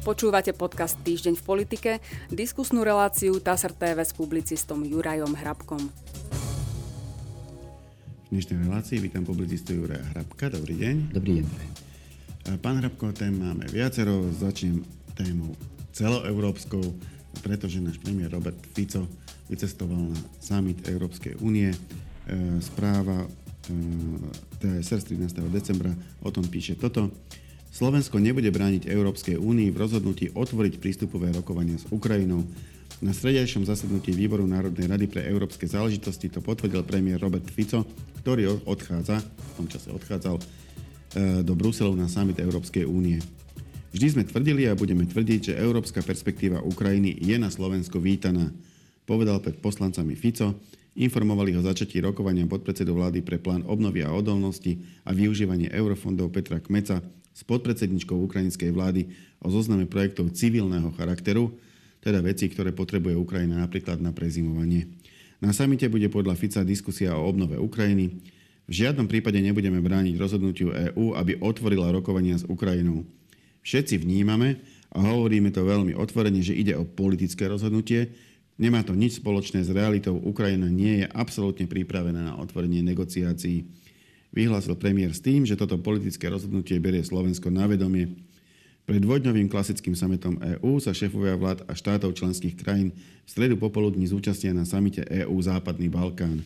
Počúvate podcast Týždeň v politike, diskusnú reláciu TASR TV s publicistom Jurajom Hrabkom. V dnešnej relácii vítam publicistu Juraja Hrabka. Dobrý deň. Dobrý deň. Pán Hrabko, tém máme viacero. Začnem témou celoeurópskou, pretože náš premiér Robert Fico vycestoval na summit Európskej únie. E, správa TSR z 13. decembra o tom píše toto. Slovensko nebude brániť Európskej únii v rozhodnutí otvoriť prístupové rokovania s Ukrajinou. Na stredajšom zasadnutí Výboru Národnej rady pre európske záležitosti to potvrdil premiér Robert Fico, ktorý odchádza, v tom čase odchádzal, e, do Bruselu na summit Európskej únie. Vždy sme tvrdili a budeme tvrdiť, že európska perspektíva Ukrajiny je na Slovensko vítaná, povedal pred poslancami Fico, informovali ho začatí rokovania podpredsedu vlády pre plán obnovy a odolnosti a využívanie eurofondov Petra Kmeca s podpredsedničkou ukrajinskej vlády o zozname projektov civilného charakteru, teda veci, ktoré potrebuje Ukrajina napríklad na prezimovanie. Na samite bude podľa Fica diskusia o obnove Ukrajiny. V žiadnom prípade nebudeme brániť rozhodnutiu EÚ, aby otvorila rokovania s Ukrajinou. Všetci vnímame a hovoríme to veľmi otvorene, že ide o politické rozhodnutie, Nemá to nič spoločné s realitou. Ukrajina nie je absolútne pripravená na otvorenie negociácií. Vyhlásil premiér s tým, že toto politické rozhodnutie berie Slovensko na vedomie. Pred dvojdňovým klasickým sametom EÚ sa šéfovia vlád a štátov členských krajín v stredu popoludní zúčastnia na samite EÚ Západný Balkán.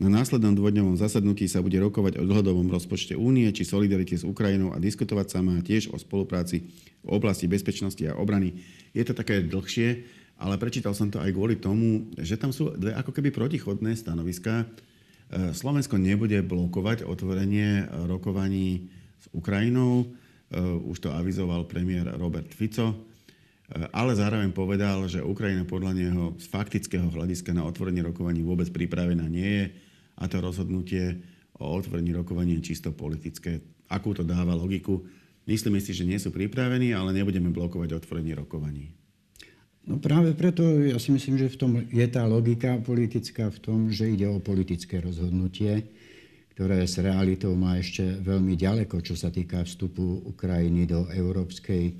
Na následnom dvojdňovom zasadnutí sa bude rokovať o dlhodobom rozpočte únie či solidarite s Ukrajinou a diskutovať sa má tiež o spolupráci v oblasti bezpečnosti a obrany. Je to také dlhšie, ale prečítal som to aj kvôli tomu, že tam sú dve ako keby protichodné stanoviská. E, Slovensko nebude blokovať otvorenie rokovaní s Ukrajinou, e, už to avizoval premiér Robert Fico, e, ale zároveň povedal, že Ukrajina podľa neho z faktického hľadiska na otvorenie rokovaní vôbec pripravená nie je a to rozhodnutie o otvorení rokovania čisto politické. Akú to dáva logiku? Myslíme si, že nie sú pripravení, ale nebudeme blokovať otvorenie rokovaní. No práve preto ja si myslím, že v tom je tá logika politická v tom, že ide o politické rozhodnutie, ktoré s realitou má ešte veľmi ďaleko, čo sa týka vstupu Ukrajiny do Európskej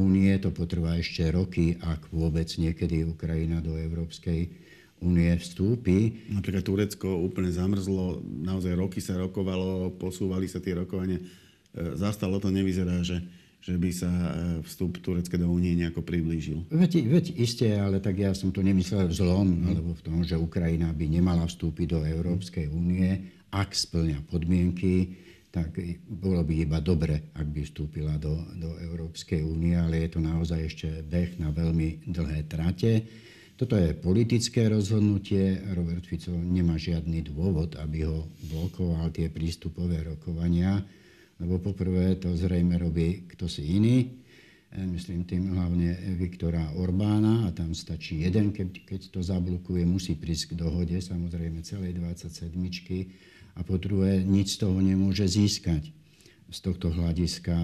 únie. To potrvá ešte roky, ak vôbec niekedy Ukrajina do Európskej únie vstúpi. Napríklad Turecko úplne zamrzlo, naozaj roky sa rokovalo, posúvali sa tie rokovania. E, zastalo to nevyzerá, že že by sa e, vstup Turecka do únie nejako priblížil. Veď, veď isté, ale tak ja som to nemyslel v zlom, mm. alebo v tom, že Ukrajina by nemala vstúpiť do Európskej únie, ak splňa podmienky, tak bolo by iba dobre, ak by vstúpila do, do Európskej únie, ale je to naozaj ešte beh na veľmi dlhé trate. Toto je politické rozhodnutie. Robert Fico nemá žiadny dôvod, aby ho blokoval tie prístupové rokovania lebo poprvé to zrejme robí kto si iný, e, myslím tým hlavne Viktora Orbána a tam stačí jeden, keď, keď to zablokuje, musí prísť k dohode, samozrejme celej 27 a po druhé nič z toho nemôže získať. Z tohto hľadiska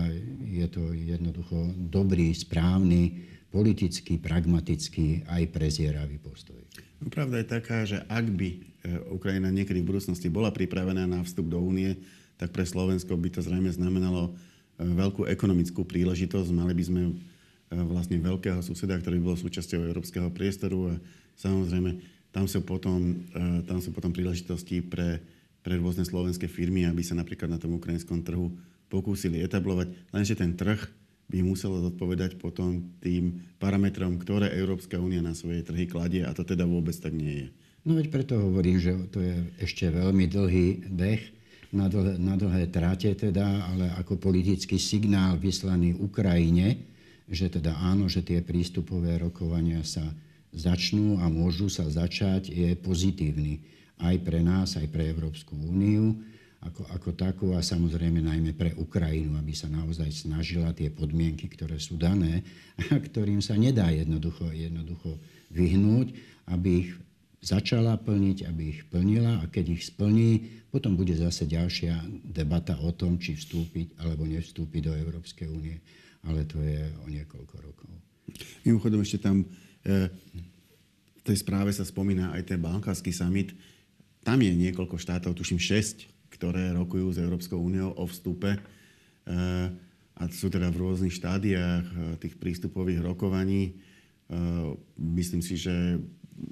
je to jednoducho dobrý, správny, politický, pragmatický aj prezieravý postoj. No, pravda je taká, že ak by e, Ukrajina niekedy v budúcnosti bola pripravená na vstup do únie, tak pre Slovensko by to zrejme znamenalo e, veľkú ekonomickú príležitosť. Mali by sme e, vlastne veľkého suseda, ktorý bol súčasťou európskeho priestoru a samozrejme tam sú potom, e, tam sú potom príležitosti pre, pre rôzne slovenské firmy, aby sa napríklad na tom ukrajinskom trhu pokúsili etablovať. Lenže ten trh by muselo zodpovedať potom tým parametrom, ktoré Európska únia na svoje trhy kladie a to teda vôbec tak nie je. No veď preto hovorím, že to je ešte veľmi dlhý beh na dlhé, na dlhé tráte teda, ale ako politický signál vyslaný Ukrajine, že teda áno, že tie prístupové rokovania sa začnú a môžu sa začať, je pozitívny aj pre nás, aj pre Európsku úniu. Ako, ako takú a samozrejme najmä pre Ukrajinu, aby sa naozaj snažila tie podmienky, ktoré sú dané a ktorým sa nedá jednoducho, jednoducho vyhnúť, aby ich začala plniť, aby ich plnila a keď ich splní, potom bude zase ďalšia debata o tom, či vstúpiť alebo nevstúpiť do Európskej únie. Ale to je o niekoľko rokov. Mimochodom ešte tam e, v tej správe sa spomína aj ten balkánsky summit. Tam je niekoľko štátov, tuším 6, ktoré rokujú s Európskou úniou o vstupe. E, a sú teda v rôznych štádiách tých prístupových rokovaní. Myslím si, že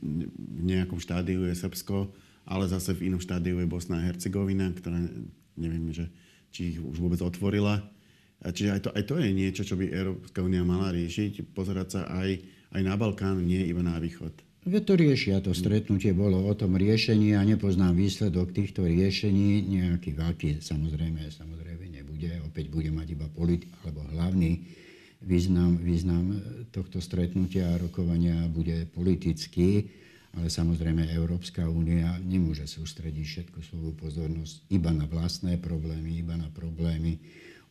v nejakom štádiu je Srbsko, ale zase v inom štádiu je Bosna a Hercegovina, ktorá neviem, že, či ich už vôbec otvorila. Čiže aj to, aj to je niečo, čo by Európska únia mala riešiť, pozerať sa aj, aj na Balkán, nie iba na východ. Veď to riešia, to stretnutie bolo o tom riešení a nepoznám výsledok týchto riešení. Nejaký veľký samozrejme, samozrejme nebude. Opäť bude mať iba politi- alebo hlavný význam, význam tohto stretnutia a rokovania bude politický. Ale samozrejme Európska únia nemôže sústrediť všetku svoju pozornosť iba na vlastné problémy, iba na problémy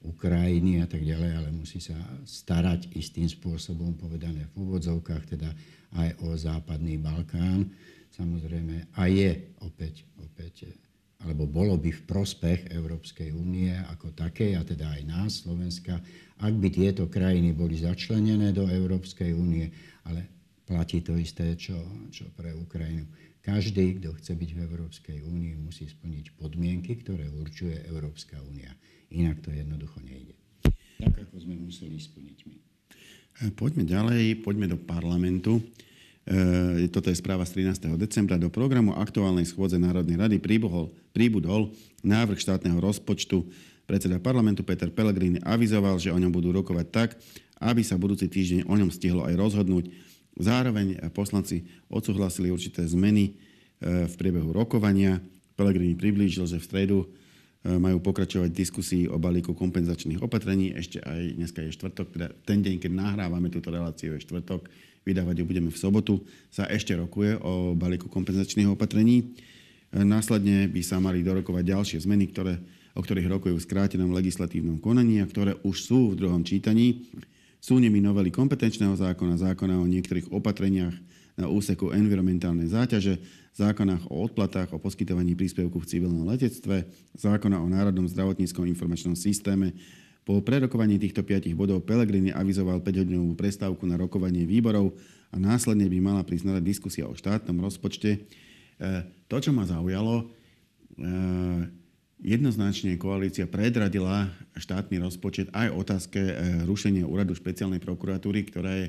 Ukrajiny a tak ďalej, ale musí sa starať istým spôsobom, povedané v úvodzovkách, teda aj o západný Balkán. Samozrejme, a je opäť, opäť alebo bolo by v prospech Európskej únie ako takej, a teda aj nás, Slovenska, ak by tieto krajiny boli začlenené do Európskej únie, ale platí to isté, čo, čo pre Ukrajinu. Každý, kto chce byť v Európskej únii, musí splniť podmienky, ktoré určuje Európska únia. Inak to jednoducho nejde. Tak, ako sme museli splniť my. Poďme ďalej, poďme do parlamentu. E, toto je správa z 13. decembra. Do programu aktuálnej schôdze Národnej rady príbudol, príbudol návrh štátneho rozpočtu. Predseda parlamentu Peter Pellegrini avizoval, že o ňom budú rokovať tak, aby sa budúci týždeň o ňom stihlo aj rozhodnúť. Zároveň poslanci odsúhlasili určité zmeny e, v priebehu rokovania. Pellegrini priblížil, že v stredu E, majú pokračovať diskusii o balíku kompenzačných opatrení. Ešte aj dneska je štvrtok, teda ten deň, keď nahrávame túto reláciu, je štvrtok, vydávať ju budeme v sobotu, sa ešte rokuje o balíku kompenzačných opatrení. E, následne by sa mali dorokovať ďalšie zmeny, ktoré, o ktorých rokujú v skrátenom legislatívnom konaní a ktoré už sú v druhom čítaní. Sú nimi novely kompetenčného zákona, zákona o niektorých opatreniach na úseku environmentálnej záťaže, zákonách o odplatách, o poskytovaní príspevku v civilnom letectve, zákona o Národnom zdravotníckom informačnom systéme. Po prerokovaní týchto piatich bodov Pelegrini avizoval 5-hodinovú prestávku na rokovanie výborov a následne by mala prísť nové diskusia o štátnom rozpočte. E, to, čo ma zaujalo, e, jednoznačne koalícia predradila štátny rozpočet aj otázke e, rušenia úradu špeciálnej prokuratúry, ktorá je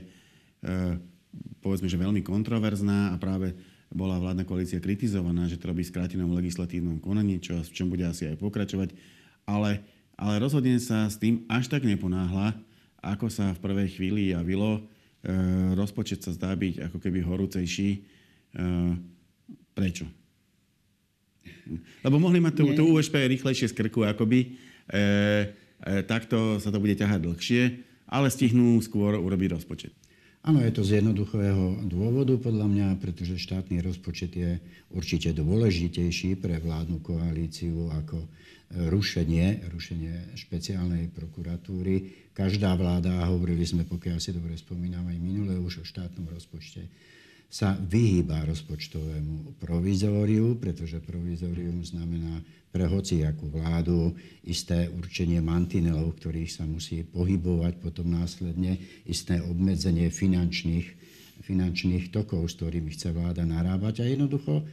povedzme, že veľmi kontroverzná a práve bola vládna koalícia kritizovaná, že to robí skrátenom legislatívnom konaní, čo, v čom bude asi aj pokračovať. Ale, ale rozhodne sa s tým až tak neponáhla, ako sa v prvej chvíli javilo. E, rozpočet sa zdá byť ako keby horúcejší. E, prečo? Lebo mohli mať tú, tú USP rýchlejšie z krku, akoby. E, e, takto sa to bude ťahať dlhšie, ale stihnú skôr urobiť rozpočet. Áno, je to z jednoduchého dôvodu podľa mňa, pretože štátny rozpočet je určite dôležitejší pre vládnu koalíciu ako rušenie, rušenie špeciálnej prokuratúry. Každá vláda, hovorili sme, pokiaľ si dobre spomínam, aj minulé už o štátnom rozpočte, sa vyhýba rozpočtovému provizóriu, pretože provizórium znamená pre hociakú vládu isté určenie mantinelov, ktorých sa musí pohybovať potom následne, isté obmedzenie finančných, finančných tokov, s ktorými chce vláda narábať a jednoducho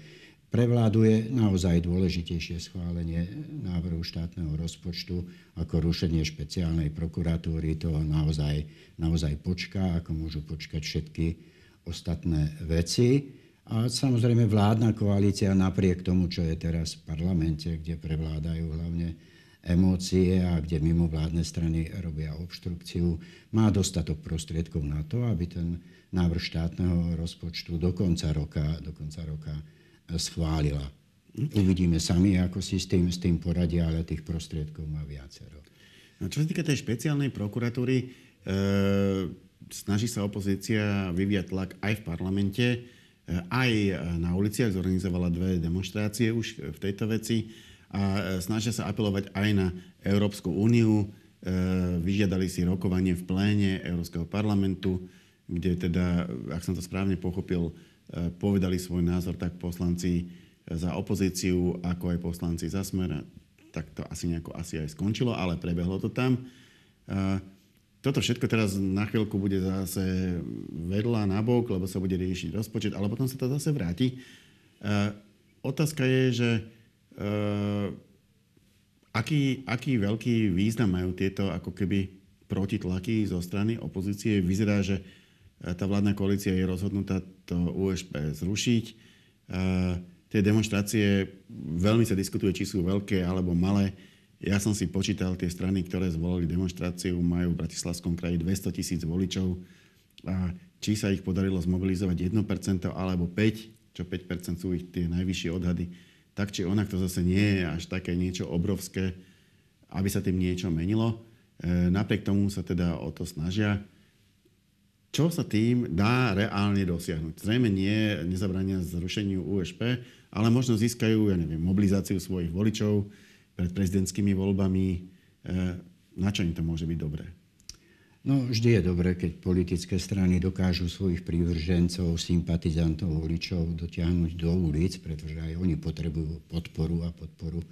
pre vládu je naozaj dôležitejšie schválenie návrhu štátneho rozpočtu ako rušenie špeciálnej prokuratúry. To naozaj, naozaj počká, ako môžu počkať všetky ostatné veci. A samozrejme vládna koalícia napriek tomu, čo je teraz v parlamente, kde prevládajú hlavne emócie a kde mimo vládne strany robia obštrukciu, má dostatok prostriedkov na to, aby ten návrh štátneho rozpočtu do konca roka, do konca roka schválila. Uvidíme sami, ako si s tým, s tým poradia, ale tých prostriedkov má viacero. No, čo sa týka tej špeciálnej prokuratúry, e, snaží sa opozícia vyviať tlak aj v parlamente, e, aj na uliciach. Zorganizovala dve demonstrácie už v tejto veci a e, snažia sa apelovať aj na Európsku úniu. E, vyžiadali si rokovanie v pléne Európskeho parlamentu, kde teda, ak som to správne pochopil, povedali svoj názor tak poslanci za opozíciu, ako aj poslanci za smer. Tak to asi nejako asi aj skončilo, ale prebehlo to tam. Toto všetko teraz na chvíľku bude zase vedľa, nabok, lebo sa bude riešiť rozpočet, ale potom sa to zase vráti. Otázka je, že aký, aký veľký význam majú tieto ako keby protitlaky zo strany opozície. Vyzerá, že tá vládna koalícia je rozhodnutá to USP zrušiť. Tie demonstrácie, veľmi sa diskutuje, či sú veľké alebo malé. Ja som si počítal tie strany, ktoré zvolili demonstráciu, majú v Bratislavskom kraji 200 tisíc voličov. A či sa ich podarilo zmobilizovať 1% alebo 5%, čo 5% sú ich tie najvyššie odhady, tak či onak to zase nie je až také niečo obrovské, aby sa tým niečo menilo. E, napriek tomu sa teda o to snažia. Čo sa tým dá reálne dosiahnuť? Zrejme nie nezabrania zrušeniu USP, ale možno získajú, ja neviem, mobilizáciu svojich voličov pred prezidentskými voľbami. E, na čo im to môže byť dobré? No, vždy je dobré, keď politické strany dokážu svojich prívržencov, sympatizantov, voličov dotiahnuť do ulic, pretože aj oni potrebujú podporu a podporu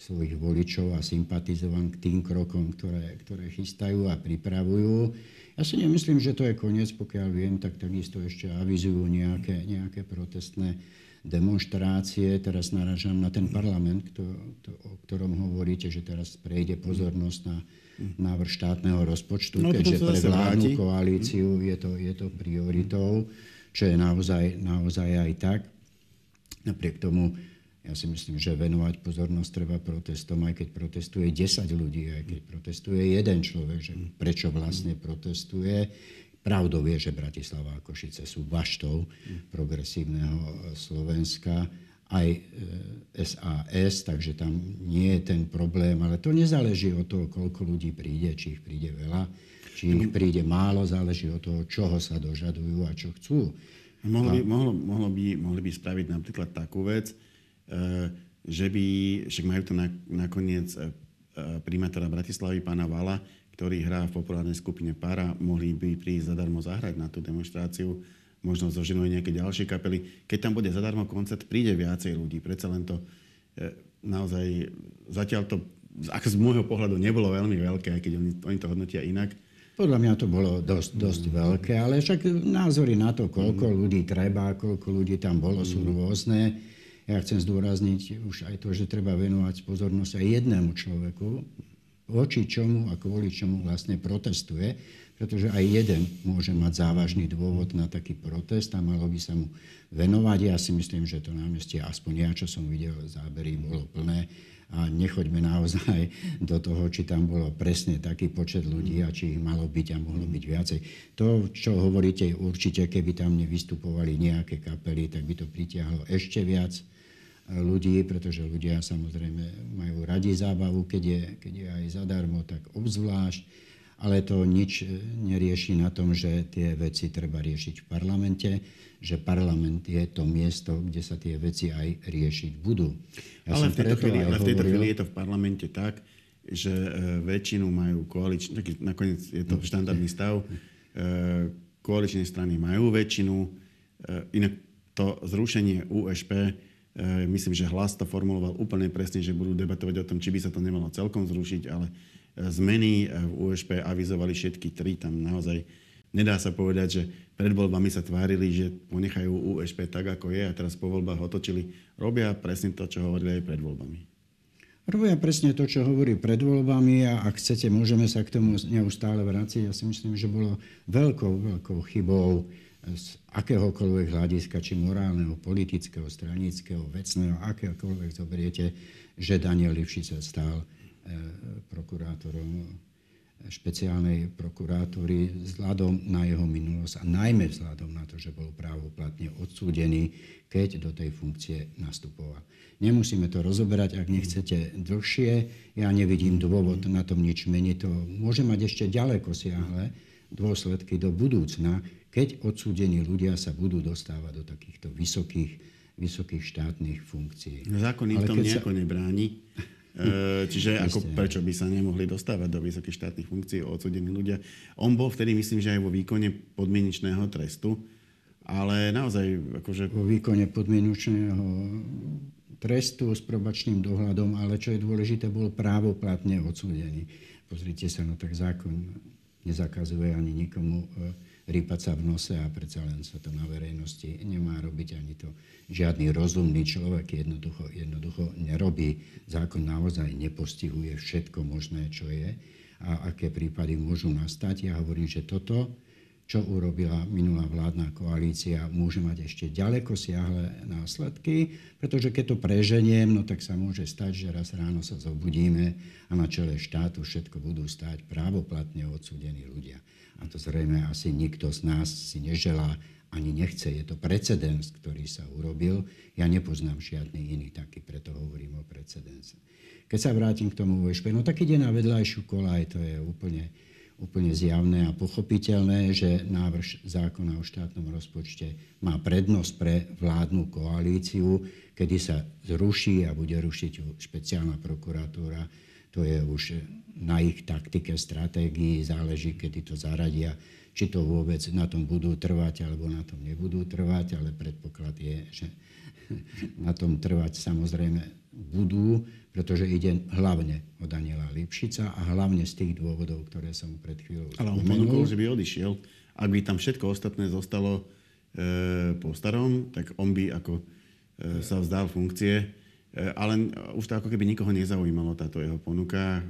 svojich voličov a sympatizovan k tým krokom, ktoré, ktoré chystajú a pripravujú. Ja si nemyslím, že to je koniec, pokiaľ viem, tak takisto ešte avizujú nejaké, nejaké protestné demonstrácie. Teraz naražam na ten parlament, kto, to, o ktorom hovoríte, že teraz prejde pozornosť na návrh štátneho rozpočtu, no, keďže pre vládnu koalíciu je to, je to prioritou, čo je naozaj, naozaj aj tak. Napriek tomu ja si myslím, že venovať pozornosť treba protestom, aj keď protestuje 10 ľudí, aj keď protestuje jeden človek, že prečo vlastne protestuje. Pravdou je, že Bratislava a Košice sú baštou progresívneho Slovenska, aj SAS, e, takže tam nie je ten problém, ale to nezáleží od toho, koľko ľudí príde, či ich príde veľa, či ich príde málo, záleží od toho, čoho sa dožadujú a čo chcú. Mohlo by, mohlo, mohlo by, mohli by spraviť napríklad takú vec, že by, však majú to nakoniec eh, primátora Bratislavy, pána Vala, ktorý hrá v populárnej skupine Para, mohli by prísť zadarmo zahrať na tú demonstráciu, možno zoženú aj nejaké ďalšie kapely. Keď tam bude zadarmo koncert, príde viacej ľudí. Predsa len to eh, naozaj, zatiaľ to ako z môjho pohľadu nebolo veľmi veľké, aj keď oni, oni to hodnotia inak. Podľa mňa to bolo dosť, dosť mm. veľké, ale však názory na to, koľko mm. ľudí treba, koľko ľudí tam bolo, mm. sú rôzne. Ja chcem zdôrazniť už aj to, že treba venovať pozornosť aj jednému človeku, voči čomu a kvôli čomu vlastne protestuje, pretože aj jeden môže mať závažný dôvod na taký protest a malo by sa mu venovať. Ja si myslím, že to námestie, aspoň ja, čo som videl, zábery bolo plné a nechoďme naozaj do toho, či tam bolo presne taký počet ľudí a či ich malo byť a mohlo byť viacej. To, čo hovoríte, určite, keby tam nevystupovali nejaké kapely, tak by to pritiahlo ešte viac ľudí, pretože ľudia samozrejme majú radi zábavu, keď je, keď je aj zadarmo, tak obzvlášť, ale to nič nerieši na tom, že tie veci treba riešiť v parlamente, že parlament je to miesto, kde sa tie veci aj riešiť budú. Ja ale, v tejto, chvíli, ale v tejto hovoril... chvíli je to v parlamente tak, že e, väčšinu majú koaličné, nakoniec je to štandardný stav, e, koaličné strany majú väčšinu, e, inak to zrušenie USP E, myslím, že hlas to formuloval úplne presne, že budú debatovať o tom, či by sa to nemalo celkom zrušiť, ale e, zmeny e, v USP avizovali všetky tri. Tam naozaj nedá sa povedať, že pred voľbami sa tvárili, že ponechajú USP tak, ako je a teraz po voľbách otočili. Robia presne to, čo hovorili aj pred voľbami. Robia presne to, čo hovorí pred voľbami a ak chcete, môžeme sa k tomu neustále vrátiť. Ja si myslím, že bolo veľkou, veľkou chybou z akéhokoľvek hľadiska, či morálneho, politického, stranického, vecného, akéhokoľvek zoberiete, že Daniel Lipšic stal e, prokurátorom špeciálnej prokurátory vzhľadom na jeho minulosť a najmä vzhľadom na to, že bol právoplatne odsúdený, keď do tej funkcie nastupoval. Nemusíme to rozoberať, ak nechcete dlhšie. Ja nevidím dôvod na tom nič meniť. To môže mať ešte ďaleko siahle dôsledky do budúcna, keď odsúdení ľudia sa budú dostávať do takýchto vysokých, vysokých štátnych funkcií. No, zákon im tom nejako sa... nebráni. E, čiže ako, prečo by sa nemohli dostávať do vysokých štátnych funkcií odsúdení ľudia. On bol vtedy, myslím, že aj vo výkone podmienečného trestu, ale naozaj... Akože... Vo výkone podmienečného trestu s probačným dohľadom, ale čo je dôležité, bol právoplatne odsúdený. Pozrite sa, no tak zákon nezakazuje ani nikomu e, rýpať sa v nose a predsa len sa to na verejnosti nemá robiť ani to. Žiadny rozumný človek jednoducho, jednoducho nerobí. Zákon naozaj nepostihuje všetko možné, čo je. a aké prípady môžu nastať. Ja hovorím, že toto čo urobila minulá vládna koalícia, môže mať ešte ďaleko siahle následky, pretože keď to preženiem, no tak sa môže stať, že raz ráno sa zobudíme a na čele štátu všetko budú stáť právoplatne odsúdení ľudia. A to zrejme asi nikto z nás si neželá ani nechce. Je to precedens, ktorý sa urobil. Ja nepoznám žiadny iný taký, preto hovorím o precedense. Keď sa vrátim k tomu VŠP, no tak ide na vedľajšiu kolaj, to je úplne úplne zjavné a pochopiteľné, že návrh zákona o štátnom rozpočte má prednosť pre vládnu koalíciu, kedy sa zruší a bude rušiť špeciálna prokuratúra. To je už na ich taktike, stratégii, záleží, kedy to zaradia, či to vôbec na tom budú trvať, alebo na tom nebudú trvať, ale predpoklad je, že na tom trvať samozrejme budú pretože ide hlavne o Daniela Lipšica a hlavne z tých dôvodov, ktoré som pred chvíľou Ale on ponúkol, že by odišiel. Ak by tam všetko ostatné zostalo e, po starom, tak on by ako e, sa vzdal funkcie. E, ale už to ako keby nikoho nezaujímalo táto jeho ponuka.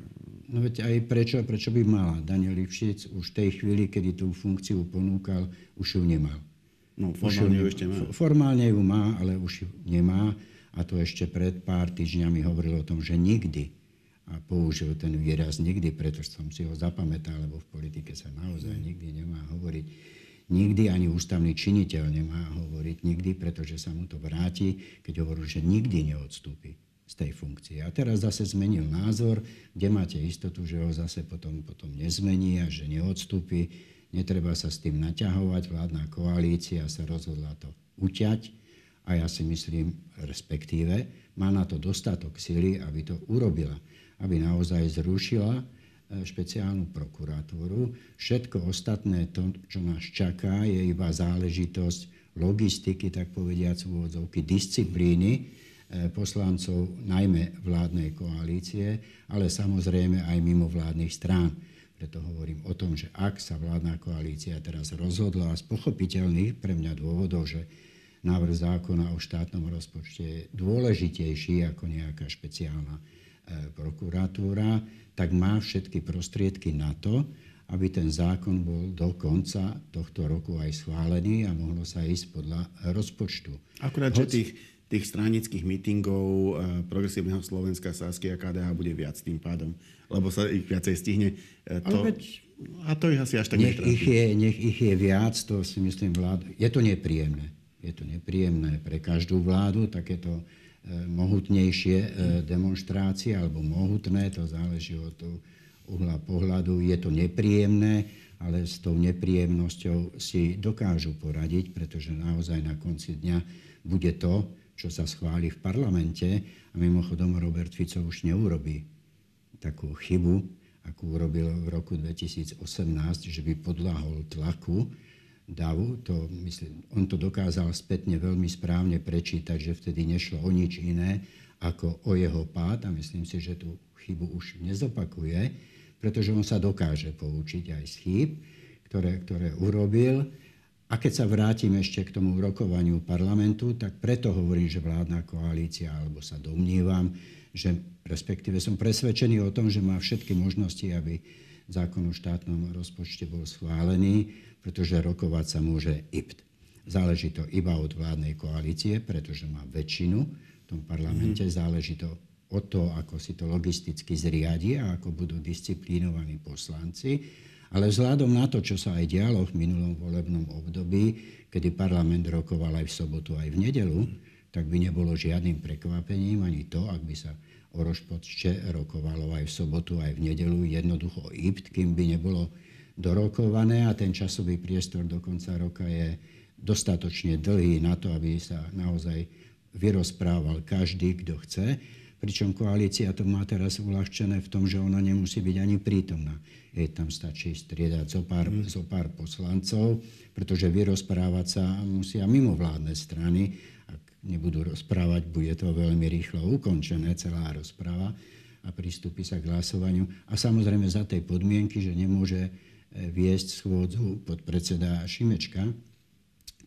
No veď aj prečo, prečo by mala Daniel Lipšic už v tej chvíli, kedy tú funkciu ponúkal, už ju nemal. No formálne ju, ju ešte má. Formálne ju má, ale už ju nemá a to ešte pred pár týždňami hovoril o tom, že nikdy, a použil ten výraz nikdy, pretože som si ho zapamätal, lebo v politike sa naozaj nikdy nemá hovoriť, nikdy ani ústavný činiteľ nemá hovoriť nikdy, pretože sa mu to vráti, keď hovorí, že nikdy neodstúpi z tej funkcie. A teraz zase zmenil názor, kde máte istotu, že ho zase potom, potom nezmení a že neodstúpi. Netreba sa s tým naťahovať. Vládna koalícia sa rozhodla to uťať a ja si myslím, respektíve, má na to dostatok sily, aby to urobila. Aby naozaj zrušila e, špeciálnu prokuratúru. Všetko ostatné, to, čo nás čaká, je iba záležitosť logistiky, tak povediac úvodzovky, disciplíny e, poslancov, najmä vládnej koalície, ale samozrejme aj mimo vládnych strán. Preto hovorím o tom, že ak sa vládna koalícia teraz rozhodla z pochopiteľných pre mňa dôvodov, že návrh zákona o štátnom rozpočte je dôležitejší ako nejaká špeciálna e, prokuratúra, tak má všetky prostriedky na to, aby ten zákon bol do konca tohto roku aj schválený a mohlo sa ísť podľa rozpočtu. Akurát, Hoď... že tých, tých stranických mítingov e, Progresívneho Slovenska, Sasky a KDH bude viac tým pádom, lebo sa ich viacej stihne. E, to... veď... A to ich asi až tak nech ich, je, nech ich je viac, to si myslím vláda. Je to nepríjemné je to nepríjemné pre každú vládu, takéto e, mohutnejšie e, demonstrácie, alebo mohutné, to záleží od uhla pohľadu. Je to nepríjemné, ale s tou nepríjemnosťou si dokážu poradiť, pretože naozaj na konci dňa bude to, čo sa schváli v parlamente. A mimochodom Robert Fico už neurobí takú chybu, akú urobil v roku 2018, že by podľahol tlaku davu. To, myslím, on to dokázal spätne veľmi správne prečítať, že vtedy nešlo o nič iné ako o jeho pád a myslím si, že tú chybu už nezopakuje, pretože on sa dokáže poučiť aj z chýb, ktoré, ktoré urobil. A keď sa vrátim ešte k tomu rokovaniu parlamentu, tak preto hovorím, že vládna koalícia, alebo sa domnívam, že respektíve som presvedčený o tom, že má všetky možnosti, aby zákon o štátnom rozpočte bol schválený pretože rokovať sa môže IPT. Záleží to iba od vládnej koalície, pretože má väčšinu v tom parlamente. Mm. Záleží to o to, ako si to logisticky zriadi a ako budú disciplínovaní poslanci. Ale vzhľadom na to, čo sa aj dialo v minulom volebnom období, kedy parlament rokoval aj v sobotu, aj v nedelu, tak by nebolo žiadnym prekvapením ani to, ak by sa o rozpočte rokovalo aj v sobotu, aj v nedelu, jednoducho IPT, kým by nebolo dorokované a ten časový priestor do konca roka je dostatočne dlhý na to, aby sa naozaj vyrozprával každý, kto chce. Pričom koalícia to má teraz uľahčené v tom, že ona nemusí byť ani prítomná. Jej tam stačí striedať zo pár, mm. zo pár poslancov, pretože vyrozprávať sa musia mimovládne strany. Nebudú rozprávať, bude to veľmi rýchlo ukončené, celá rozpráva a pristúpi sa k hlasovaniu. A samozrejme za tej podmienky, že nemôže viesť schôdzu podpredseda Šimečka,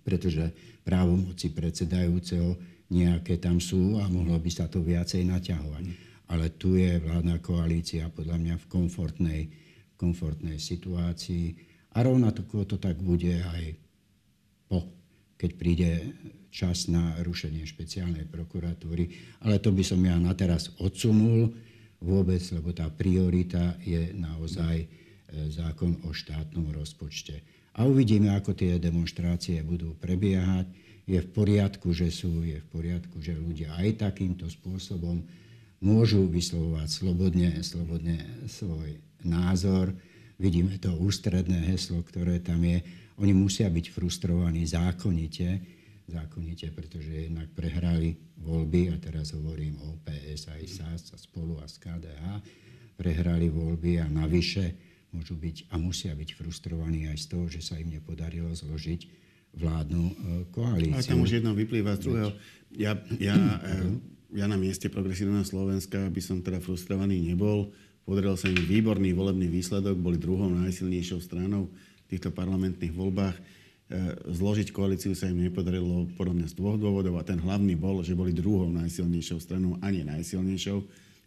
pretože právomoci predsedajúceho nejaké tam sú a mohlo by sa to viacej naťahovať. Ale tu je vládna koalícia podľa mňa v komfortnej komfortnej situácii. A rovnako to tak bude aj po, keď príde čas na rušenie špeciálnej prokuratúry. Ale to by som ja na teraz odsunul vôbec, lebo tá priorita je naozaj e, zákon o štátnom rozpočte. A uvidíme, ako tie demonstrácie budú prebiehať. Je v poriadku, že sú, je v poriadku, že ľudia aj takýmto spôsobom môžu vyslovovať slobodne, slobodne svoj názor. Vidíme to ústredné heslo, ktoré tam je. Oni musia byť frustrovaní zákonite, zákonite, pretože jednak prehrali voľby, a teraz hovorím o PS aj SAS a spolu a z KDH, prehrali voľby a navyše môžu byť a musia byť frustrovaní aj z toho, že sa im nepodarilo zložiť vládnu e, koalíciu. A tam už jedno vyplýva z druhého. Ja, ja, e, ja na mieste progresívneho Slovenska by som teda frustrovaný nebol. Podaril sa im výborný volebný výsledok, boli druhou najsilnejšou stranou v týchto parlamentných voľbách zložiť koalíciu sa im nepodarilo podobne z dvoch dôvodov a ten hlavný bol, že boli druhou najsilnejšou stranou a nie najsilnejšou.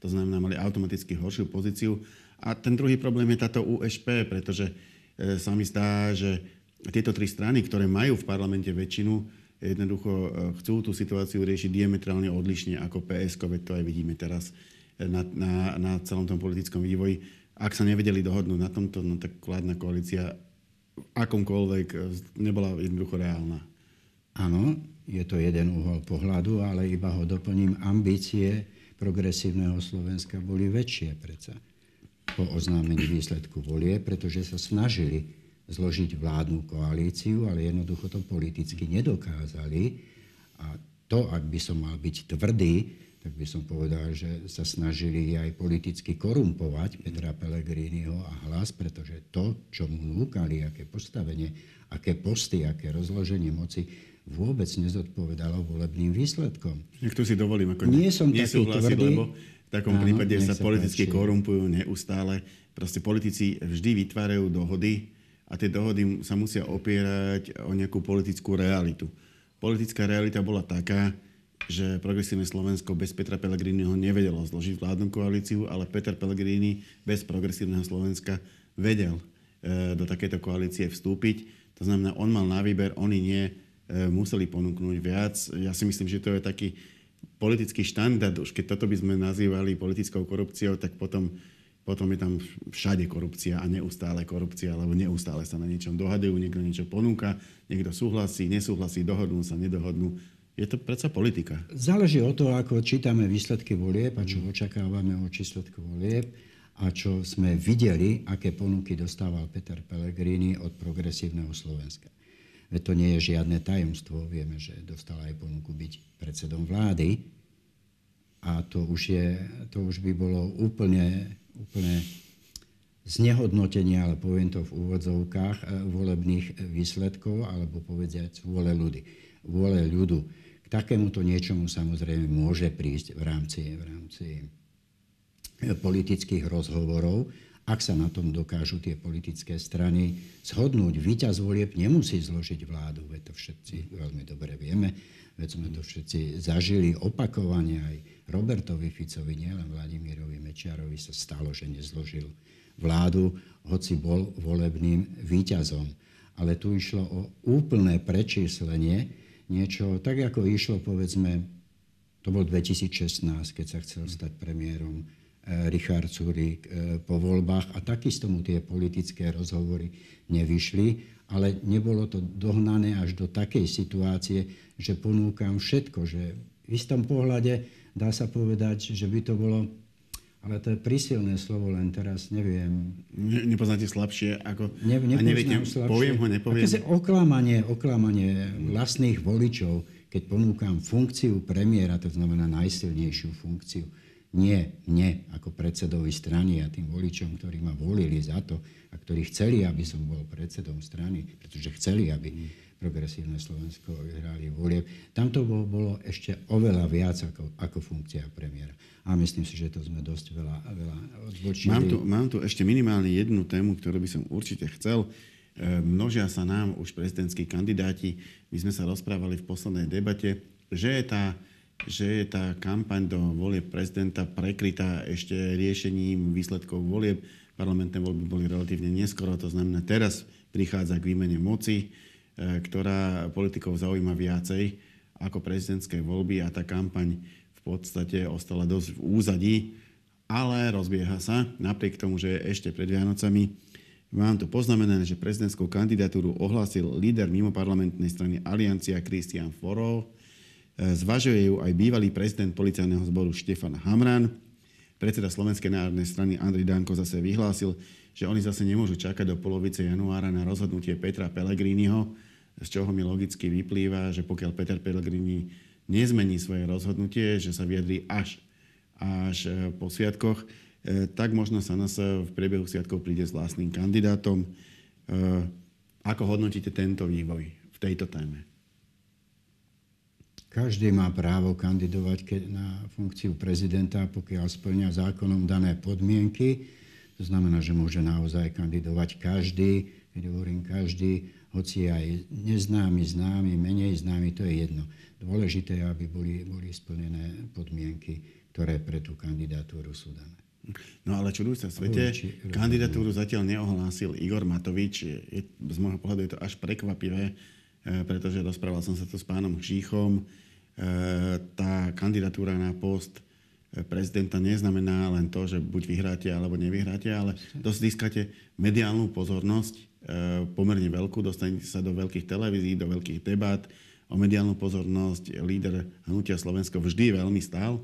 To znamená, mali automaticky horšiu pozíciu. A ten druhý problém je táto USP, pretože e, sa mi zdá, že tieto tri strany, ktoré majú v parlamente väčšinu, jednoducho e, chcú tú situáciu riešiť diametrálne odlišne ako PSK, veď to aj vidíme teraz na, na, na celom tom politickom vývoji. Ak sa nevedeli dohodnúť na tomto, no tak vládna koalícia akomkoľvek e, nebola jednoducho reálna. Áno, je to jeden uhol pohľadu, ale iba ho doplním. Ambície progresívneho Slovenska boli väčšie predsa po oznámení výsledku volie, pretože sa snažili zložiť vládnu koalíciu, ale jednoducho to politicky nedokázali. A to, ak by som mal byť tvrdý, tak by som povedal, že sa snažili aj politicky korumpovať Petra Pellegriniho a hlas, pretože to, čo mu núkali, aké postavenie, aké posty, aké rozloženie moci, vôbec nezodpovedalo volebným výsledkom. Niekto si dovolím ako Nie som taký tvrdý. lebo v takom Áno, prípade sa, sa politicky páči. korumpujú neustále. Proste politici vždy vytvárajú dohody a tie dohody sa musia opierať o nejakú politickú realitu. Politická realita bola taká, že progresívne Slovensko bez Petra Pellegriniho nevedelo zložiť vládnu koalíciu, ale Peter Pellegrini bez progresívneho Slovenska vedel e, do takéto koalície vstúpiť. To znamená, on mal na výber, oni nie, e, museli ponúknuť viac. Ja si myslím, že to je taký politický štandard. Už keď toto by sme nazývali politickou korupciou, tak potom, potom je tam všade korupcia a neustále korupcia, lebo neustále sa na niečom dohadujú, niekto niečo ponúka, niekto súhlasí, nesúhlasí, dohodnú sa, nedohodnú je to predsa politika. Záleží o to, ako čítame výsledky volieb a čo očakávame od výsledku volieb a čo sme videli, aké ponuky dostával Peter Pellegrini od progresívneho Slovenska. Veď to nie je žiadne tajomstvo. Vieme, že dostal aj ponuku byť predsedom vlády. A to už, je, to už by bolo úplne, úplne znehodnotenie, ale poviem to v úvodzovkách, eh, volebných výsledkov, alebo povedzať vôle ľudy. Vôle ľudu takémuto niečomu samozrejme môže prísť v rámci, v rámci eh, politických rozhovorov, ak sa na tom dokážu tie politické strany zhodnúť. Výťaz volieb nemusí zložiť vládu, veď to všetci veľmi dobre vieme, veď sme to všetci zažili opakovane aj Robertovi Ficovi, nielen Vladimirovi Mečiarovi sa stalo, že nezložil vládu, hoci bol volebným výťazom. Ale tu išlo o úplné prečíslenie niečo, tak ako išlo, povedzme, to bol 2016, keď sa chcel stať premiérom eh, Richard Surik eh, po voľbách a takisto mu tie politické rozhovory nevyšli, ale nebolo to dohnané až do takej situácie, že ponúkam všetko, že v istom pohľade dá sa povedať, že by to bolo ale to je prísilné slovo, len teraz neviem. Ne, nepoznáte slabšie? Ako, ne, a neviete, slabšie. poviem ho, nepoviem. Aké oklamanie, oklamanie vlastných voličov, keď ponúkam funkciu premiéra, to znamená najsilnejšiu funkciu, nie nie ako predsedovi strany a tým voličom, ktorí ma volili za to a ktorí chceli, aby som bol predsedom strany, pretože chceli, aby progresívne Slovensko vyhrali volieb. Tam to bolo, bolo ešte oveľa viac ako, ako funkcia premiéra. A myslím si, že to sme dosť veľa, veľa odbočili. Mám tu, mám tu ešte minimálne jednu tému, ktorú by som určite chcel. E, množia sa nám už prezidentskí kandidáti. My sme sa rozprávali v poslednej debate, že je tá, že je tá kampaň do volieb prezidenta prekrytá ešte riešením výsledkov volieb. parlamentné voľby boli relatívne neskoro, to znamená teraz prichádza k výmene moci, ktorá politikov zaujíma viacej ako prezidentské voľby a tá kampaň v podstate ostala dosť v úzadí, ale rozbieha sa napriek tomu, že ešte pred Vianocami. Mám tu poznamenané, že prezidentskú kandidatúru ohlásil líder mimoparlamentnej strany Aliancia Christian Foro. Zvažuje ju aj bývalý prezident policajného zboru Štefan Hamran. Predseda Slovenskej národnej strany Andrej Danko zase vyhlásil, že oni zase nemôžu čakať do polovice januára na rozhodnutie Petra Pellegriniho, z čoho mi logicky vyplýva, že pokiaľ Peter Pellegrini nezmení svoje rozhodnutie, že sa vyjadrí až, až e, po sviatkoch, e, tak možno sa nás v priebehu sviatkov príde s vlastným kandidátom. E, ako hodnotíte tento vývoj v tejto téme? Každý má právo kandidovať na funkciu prezidenta, pokiaľ splňa zákonom dané podmienky. To znamená, že môže naozaj kandidovať každý, keď hovorím každý, hoci aj neznámy, známy, menej známy, to je jedno. Dôležité je, aby boli, boli splnené podmienky, ktoré pre tú kandidatúru sú dané. No ale čuduj sa svete, Urči, kandidatúru zatiaľ neohlásil Igor Matovič. Je, z môjho pohľadu je to až prekvapivé, e, pretože rozprával som sa tu s pánom Žíchom. E, tá kandidatúra na post e, prezidenta neznamená len to, že buď vyhráte alebo nevyhráte, ale dosť získate mediálnu pozornosť Eh, pomerne veľkú, dostanete sa do veľkých televízií, do veľkých debát. O mediálnu pozornosť líder Hnutia Slovensko vždy veľmi stál.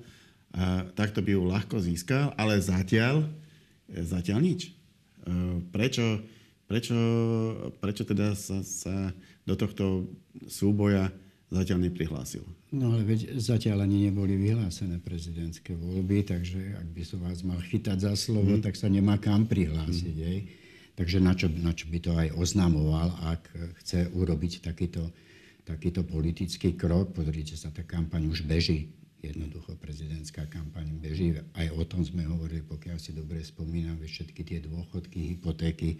A takto by ju ľahko získal, ale zatiaľ, eh, zatiaľ nič. Eh, prečo, prečo, prečo teda sa, sa do tohto súboja zatiaľ neprihlásil? No ale veď zatiaľ ani neboli vyhlásené prezidentské voľby, takže ak by som vás mal chytať za slovo, hmm. tak sa nemá kam prihlásiť. Hmm. Takže na čo, na čo by to aj oznamoval, ak chce urobiť takýto, takýto politický krok. Pozrite sa, tá kampaň už beží. Jednoducho prezidentská kampaň beží. Aj o tom sme hovorili, pokiaľ si dobre spomínam, všetky tie dôchodky, hypotéky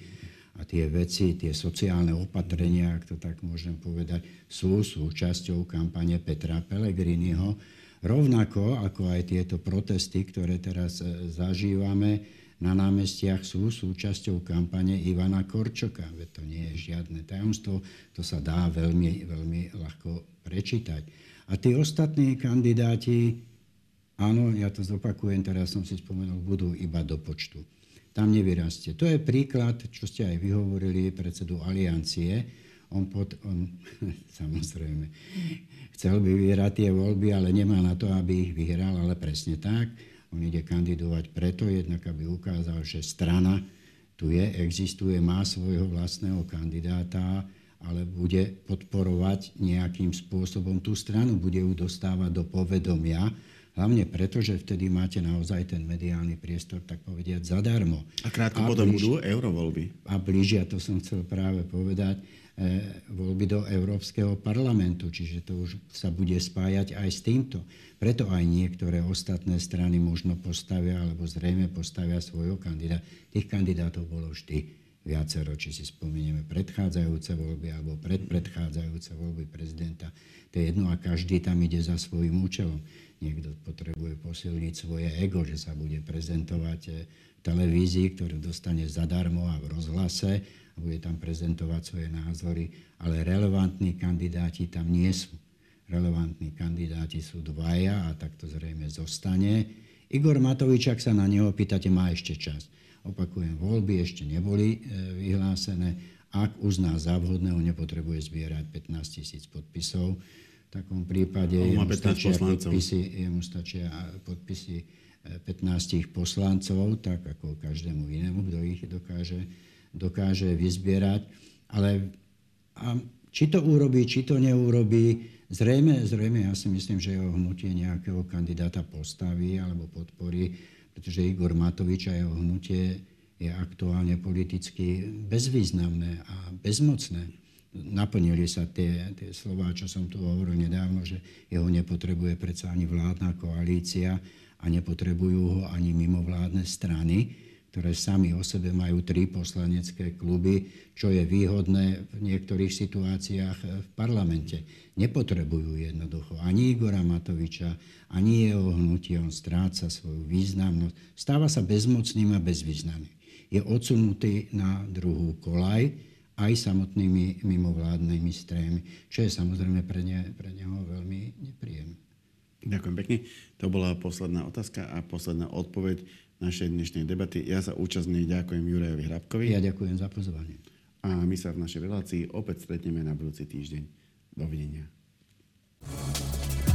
a tie veci, tie sociálne opatrenia, ak to tak môžem povedať, sú súčasťou kampane Petra Pellegriniho. Rovnako ako aj tieto protesty, ktoré teraz e, zažívame, na námestiach sú súčasťou kampane Ivana Korčoka. Veď to nie je žiadne tajomstvo, to sa dá veľmi, veľmi ľahko prečítať. A tí ostatní kandidáti, áno, ja to zopakujem, teraz som si spomenul, budú iba do počtu. Tam nevyrastie. To je príklad, čo ste aj vyhovorili predsedu Aliancie. On, pod, on samozrejme chcel by vyhrať tie voľby, ale nemá na to, aby ich vyhral, ale presne tak on ide kandidovať preto, jednak aby ukázal, že strana tu je, existuje, má svojho vlastného kandidáta, ale bude podporovať nejakým spôsobom tú stranu, bude ju dostávať do povedomia, hlavne preto, že vtedy máte naozaj ten mediálny priestor, tak povediať, zadarmo. A krátko potom budú eurovoľby. A blížia, to som chcel práve povedať, E, voľby do Európskeho parlamentu, čiže to už sa bude spájať aj s týmto. Preto aj niektoré ostatné strany možno postavia, alebo zrejme postavia svojho kandidáta. Tých kandidátov bolo vždy viacero, či si spomenieme predchádzajúce voľby alebo predpredchádzajúce voľby prezidenta. To je jedno a každý tam ide za svojím účelom. Niekto potrebuje posilniť svoje ego, že sa bude prezentovať v televízii, ktorú dostane zadarmo a v rozhlase a bude tam prezentovať svoje názory, ale relevantní kandidáti tam nie sú. Relevantní kandidáti sú dvaja a tak to zrejme zostane. Igor Matovič, ak sa na neho pýtate, má ešte čas. Opakujem, voľby ešte neboli e, vyhlásené. Ak uzná za vhodného, nepotrebuje zbierať 15 tisíc podpisov. V takom prípade jemu stačia, podpisy, jemu stačia podpisy 15 poslancov, tak ako každému inému, kto ich dokáže dokáže vyzbierať. Ale a či to urobí, či to neurobí, zrejme, zrejme ja si myslím, že jeho hnutie nejakého kandidáta postaví alebo podporí, pretože Igor Matovič a jeho hnutie je aktuálne politicky bezvýznamné a bezmocné. Naplnili sa tie, tie slova, čo som tu hovoril nedávno, že jeho nepotrebuje predsa ani vládna koalícia a nepotrebujú ho ani mimovládne strany ktoré sami o sebe majú tri poslanecké kluby, čo je výhodné v niektorých situáciách v parlamente. Nepotrebujú jednoducho ani Igora Matoviča, ani jeho hnutie. On stráca svoju významnosť. Stáva sa bezmocným a bezvýznamným. je odsunutý na druhú kolaj aj samotnými mimovládnymi strémy, čo je samozrejme pre, ne, pre neho veľmi nepríjemné. Ďakujem pekne. To bola posledná otázka a posledná odpoveď našej dnešnej debaty. Ja sa účastne ďakujem Jurajovi Hrabkovi. Ja ďakujem za pozvanie. A my sa v našej relácii opäť stretneme na budúci týždeň. Dovidenia. thank you